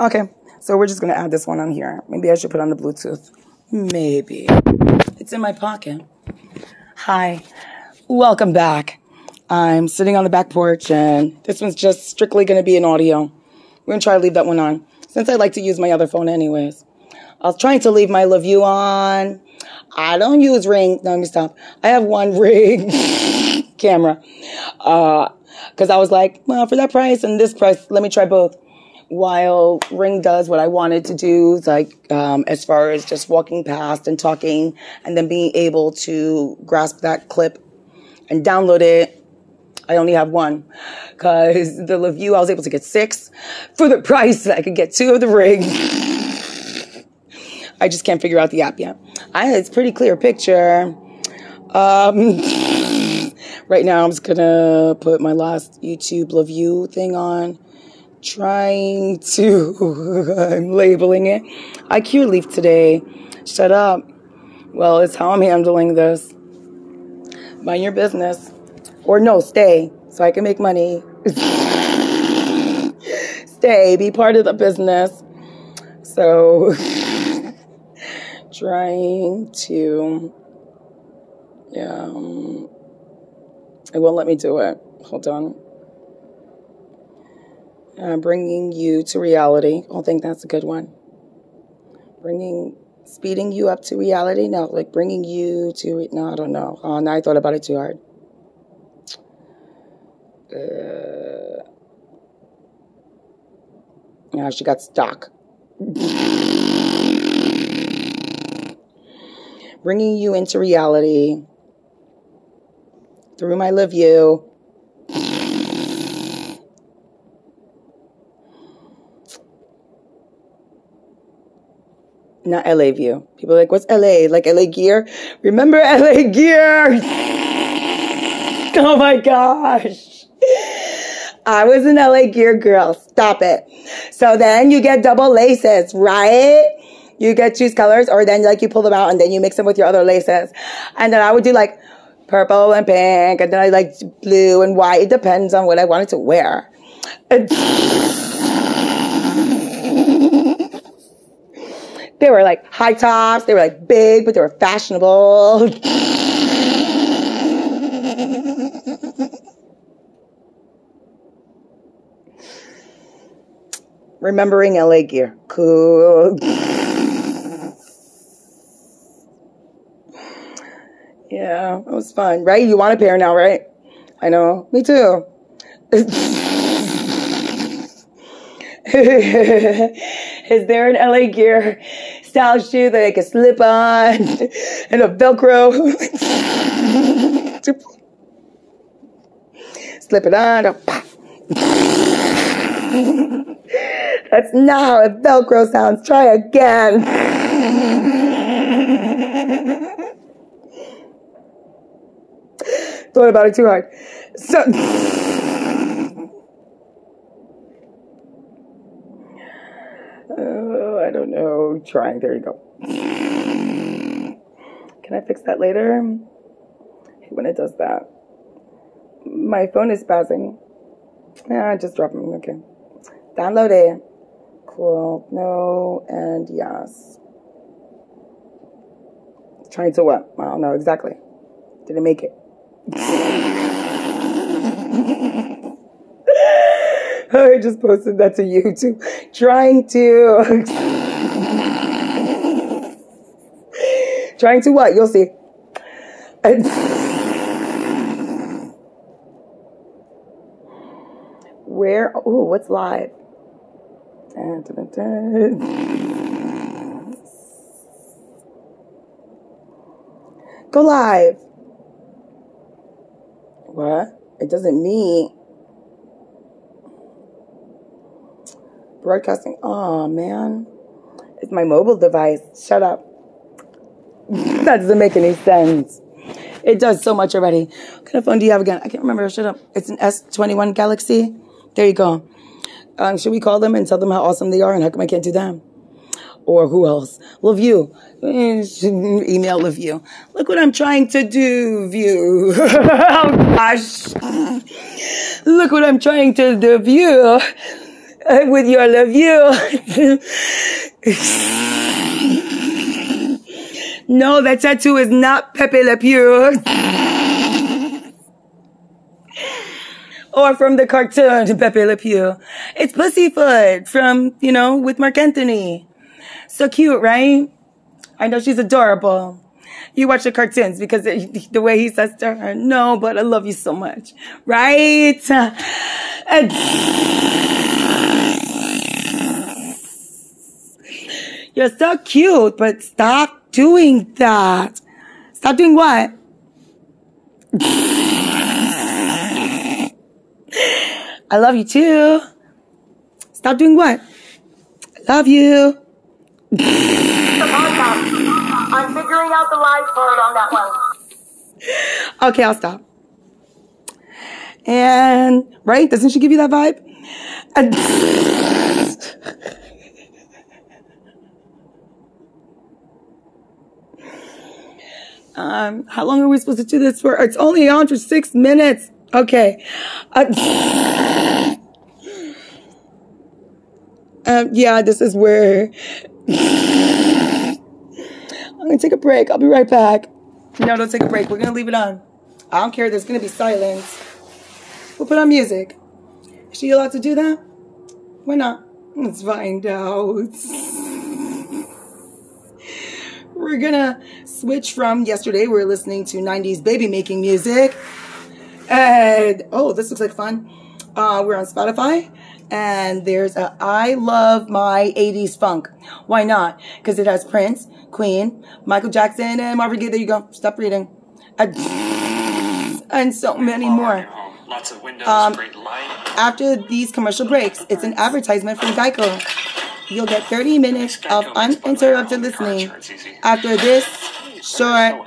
Okay, so we're just gonna add this one on here. Maybe I should put on the Bluetooth. Maybe. It's in my pocket. Hi, welcome back. I'm sitting on the back porch and this one's just strictly gonna be an audio. We're gonna try to leave that one on since I like to use my other phone anyways. I was trying to leave my Love You on. I don't use Ring. No, let me stop. I have one Ring camera. Uh, cause I was like, well, for that price and this price, let me try both. While Ring does what I wanted to do, like, um, as far as just walking past and talking and then being able to grasp that clip and download it I only have one because the You, I was able to get six for the price that I could get two of the ring. I just can't figure out the app yet. I, it's pretty clear picture. Um, right now, I'm just gonna put my last YouTube You thing on. Trying to, I'm labeling it. I cure leaf today. Shut up. Well, it's how I'm handling this. Mind your business. Or no, stay so I can make money. stay, be part of the business. So, trying to, yeah, um, it won't let me do it. Hold on. Uh, bringing you to reality. I think that's a good one. Bringing, speeding you up to reality. No, like bringing you to, it. no, I don't know. Oh, now I thought about it too hard. Uh, yeah, she got stuck. Bringing you into reality through my love you. Not LA view. People are like, what's LA? Like LA gear? Remember LA gear? oh my gosh. I was an LA gear girl. Stop it. So then you get double laces, right? You get choose colors or then like you pull them out and then you mix them with your other laces. And then I would do like purple and pink and then I like blue and white. It depends on what I wanted to wear. they were like high tops. They were like big, but they were fashionable. remembering LA gear. Cool. yeah, it was fun, right? You want a pair now, right? I know. Me too. Is there an LA gear style shoe that I can slip on and a Velcro? slip it on. That's not how a Velcro sounds. Try again. Thought about it too hard. So. Oh, I don't know. Trying. There you go. Can I fix that later? When it does that. My phone is spazzing. Yeah, just drop them. Okay. Download it. Cool. No and yes. Trying to what? I don't know exactly. Didn't make it. I just posted that to YouTube. Trying to. Trying to what? You'll see. Where? Oh, what's live? Dun, dun, dun, Go live. What? It doesn't mean broadcasting. Oh man, it's my mobile device. Shut up. that doesn't make any sense. It does so much already. What kind of phone do you have again? I can't remember. Shut up. It's an S21 Galaxy. There you go. Um, should we call them and tell them how awesome they are and how come I can't do them? Or who else? Love you. Email love you. Look what I'm trying to do, view. oh gosh. Look what I'm trying to do, view. with your love you. no, that tattoo is not Pepe Le Pew. or from the cartoon Pepe Le Pew. It's Pussyfoot from, you know, with Marc Antony. So cute, right? I know she's adorable. You watch the cartoons because the way he says to her, no, but I love you so much. Right? You're so cute, but stop doing that. Stop doing what? I love you too. Stop doing what? I love you. I'm figuring out the live on that one. Okay, I'll stop. And right, doesn't she give you that vibe? And um, how long are we supposed to do this for? It's only on for six minutes. Okay. Uh, um, yeah, this is where I'm gonna take a break. I'll be right back. No, don't take a break. We're gonna leave it on. I don't care. There's gonna be silence. We'll put on music. Is she allowed to do that? Why not? Let's find out. We're gonna switch from yesterday. We are listening to 90s baby making music. And oh, this looks like fun. Uh, we're on Spotify and there's a I love my 80s funk. Why not? Because it has Prince, Queen, Michael Jackson, and Marvin Gaye. There you go. Stop reading. And, so many more. Lots of windows, Um, great light. After these commercial breaks, it's an advertisement from Geico. You'll get 30 minutes of uninterrupted listening after this short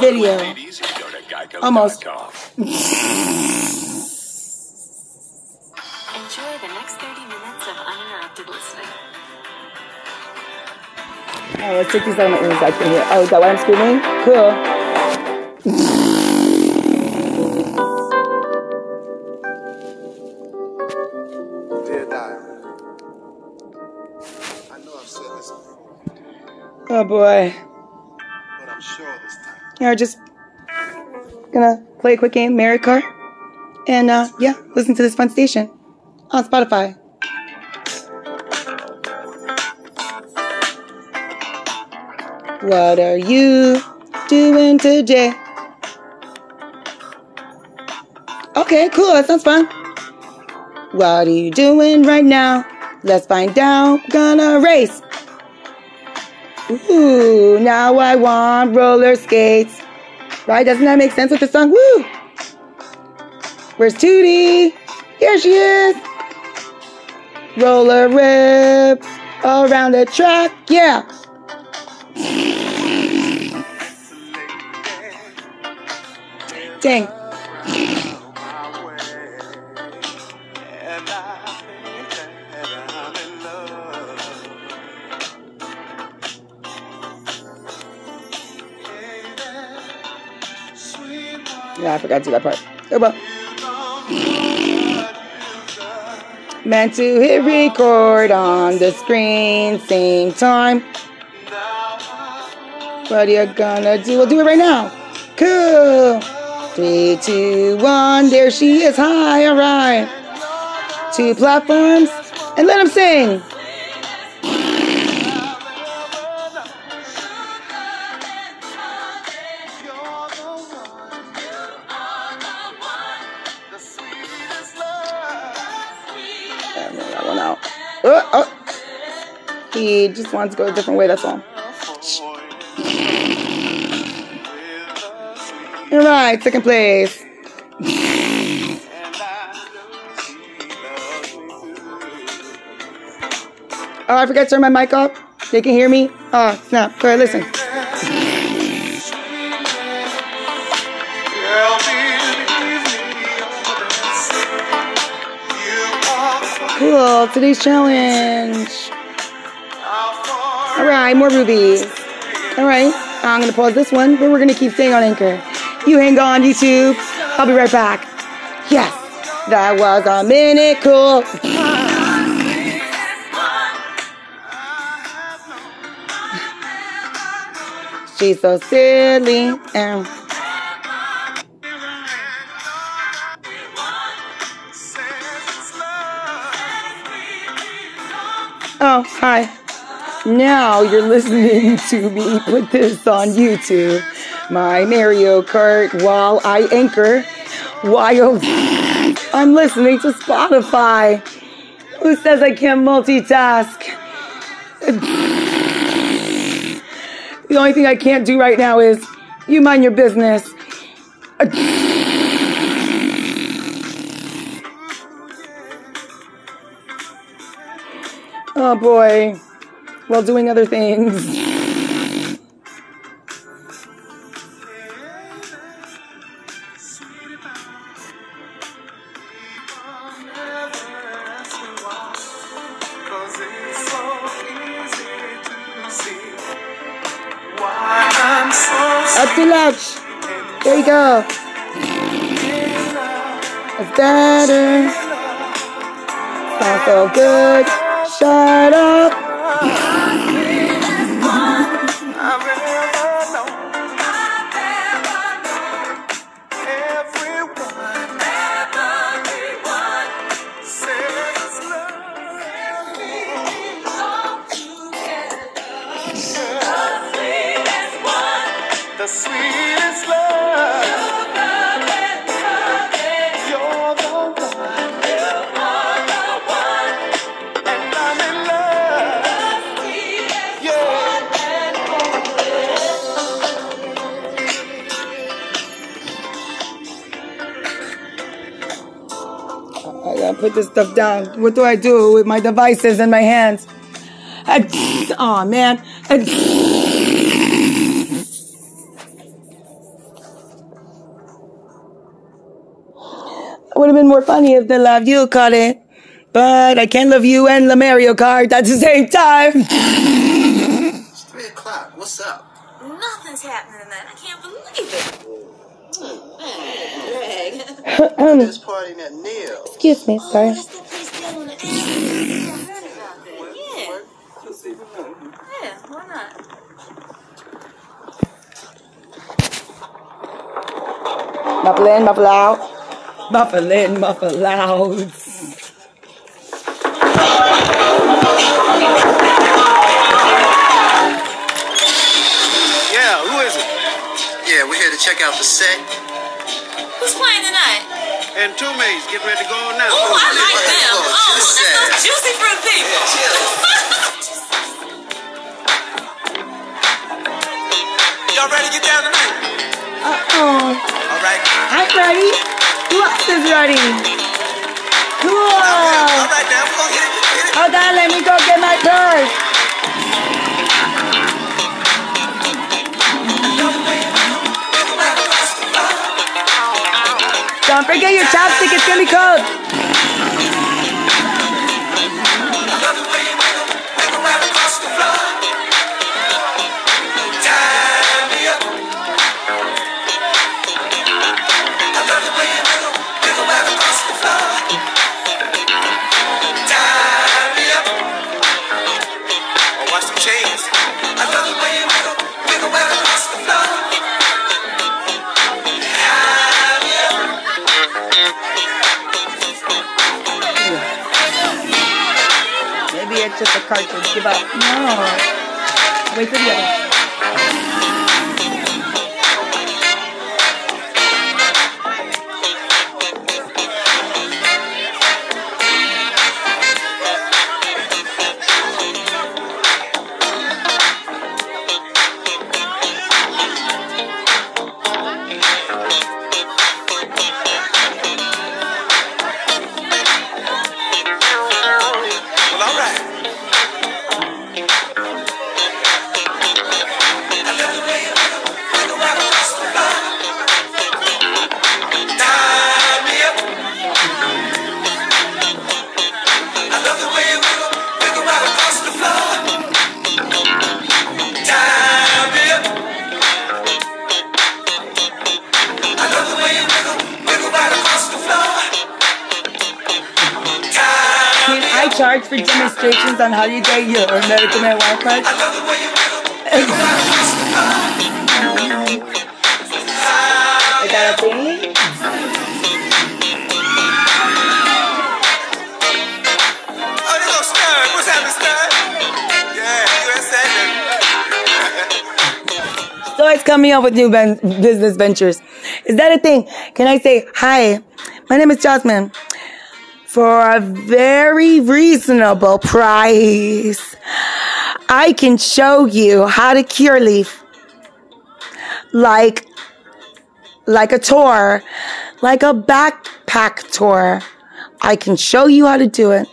video. Almost. Enjoy the next 30 minutes of uninterrupted listening. Oh, let's take these out of my ears. I can hear. Oh, is that why I'm screaming? Cool. Oh, Dear diary, time. Yeah, just gonna play a quick game, Mario Kart, and uh, yeah, listen to this fun station on Spotify. What are you doing today? Okay, cool. That sounds fun. What are you doing right now? Let's find out. Gonna race. Ooh, now I want roller skates. Right? Doesn't that make sense with the song? Woo! Where's Tootie? Here she is. Roller rip around the track. Yeah. Dang. Yeah, I forgot to do that part. Well. Meant to hit record on the screen, same time. What are you gonna do? We'll do it right now. Cool. Three, two, one. There she is. Hi, all right. Two platforms, and let them sing. That one out. Oh, oh. He just wants to go a different way. That's all. All right, second place. Oh, I forgot to turn my mic off. They can hear me. Oh, snap. Go ahead, listen. Today's challenge. Alright, more rubies. Alright, I'm gonna pause this one, but we're gonna keep staying on Anchor. You hang on, YouTube. I'll be right back. Yes, that was a minute cool. She's so silly. And- oh, hi. Now you're listening to me put this on YouTube. My Mario Kart while I anchor while I'm listening to Spotify. Who says I can't multitask? The only thing I can't do right now is you mind your business. Oh boy. While doing other things. Up too much. There you go. It's better. Sounds so good. Shut up. The sweetest put this stuff down. What do I do with my devices in my hands? Oh man. It would have been more funny if the love you caught it. But I can't love you and the Mario Kart at the same time. It's three o'clock. What's up? Nothing's happening tonight. I can't believe it. This party at Neil. Excuse me, Oh, sorry. that's that place down on the alley. I heard about that. Yeah. Yeah, why not? Muffle in, muffle out. Muffle in, muffle out. Yeah, who is it? Yeah, we're here to check out the set. Who's playing tonight? And two Mays getting ready to go on now. Oh, I like them. Oh, Oh, just that's those sad. juicy fruit people. Y'all ready to get down tonight? Uh-oh. All right. I'm ready. Who else is ready? All Cool. right, now we're gonna hit. Hit it. Hold on, let me go Don't forget your chopstick, it's gonna be cold. Cartridge. Give up. No. Wait for the other. charge for demonstrations on how holiday get your American Airline Card. I got a thingy. So it's coming up with new ben- business ventures. Is that a thing? Can I say, hi, my name is Jasmine. For a very reasonable price, I can show you how to cure leaf. Like, like a tour, like a backpack tour. I can show you how to do it.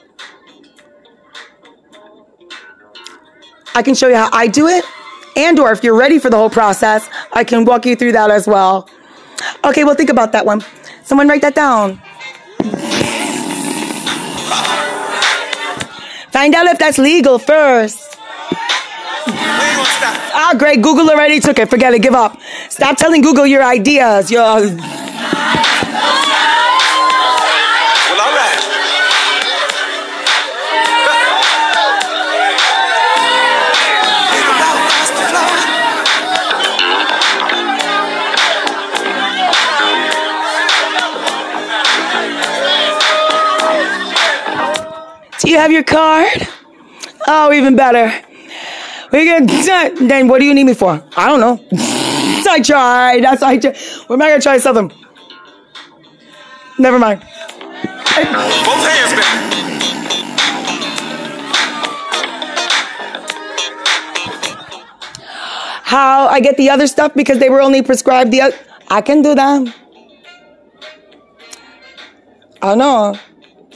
I can show you how I do it. And or if you're ready for the whole process, I can walk you through that as well. Okay, well think about that one. Someone write that down. Find out if that's legal first. Ah, great. Google already took it. Forget it. Give up. Stop telling Google your ideas. Your you have your card? Oh, even better. We can. Then what do you need me for? I don't know. I tried. That's I. Tried. What am I gonna try something? Never mind. Both hands back. How I get the other stuff because they were only prescribed the. oth- I can do that. I know.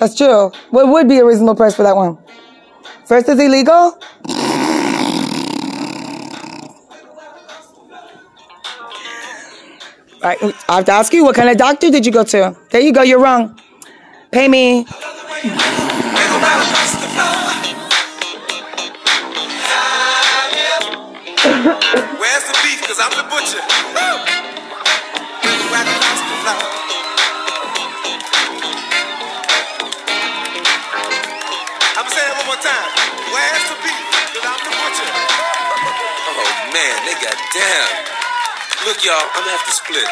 That's true. What would be a reasonable price for that one? First is illegal. Right, I have to ask you, what kind of doctor did you go to? There you go, you're wrong. Pay me. Where's the beef? Cause I'm the butcher. Man. Look, y'all, I'm gonna have to split.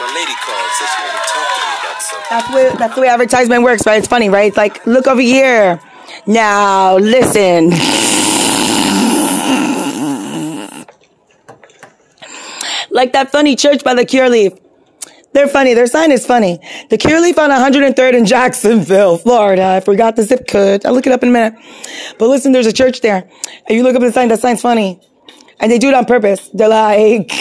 My lady called, she to talk to me about something. That's the way, that's the way advertisement works, right? It's funny, right? It's like, look over here. Now, listen. like that funny church by the Curaleaf. They're funny. Their sign is funny. The Curaleaf on 103rd in Jacksonville, Florida. I forgot the zip code. I'll look it up in a minute. But listen, there's a church there. And you look up the sign, that sign's funny. And they do it on purpose. They're like,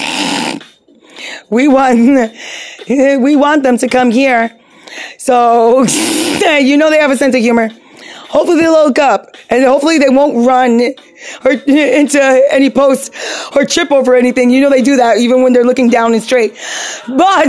we want, we want them to come here. So, you know they have a sense of humor. Hopefully they'll look up and hopefully they won't run or into any post or trip over anything. You know they do that even when they're looking down and straight. But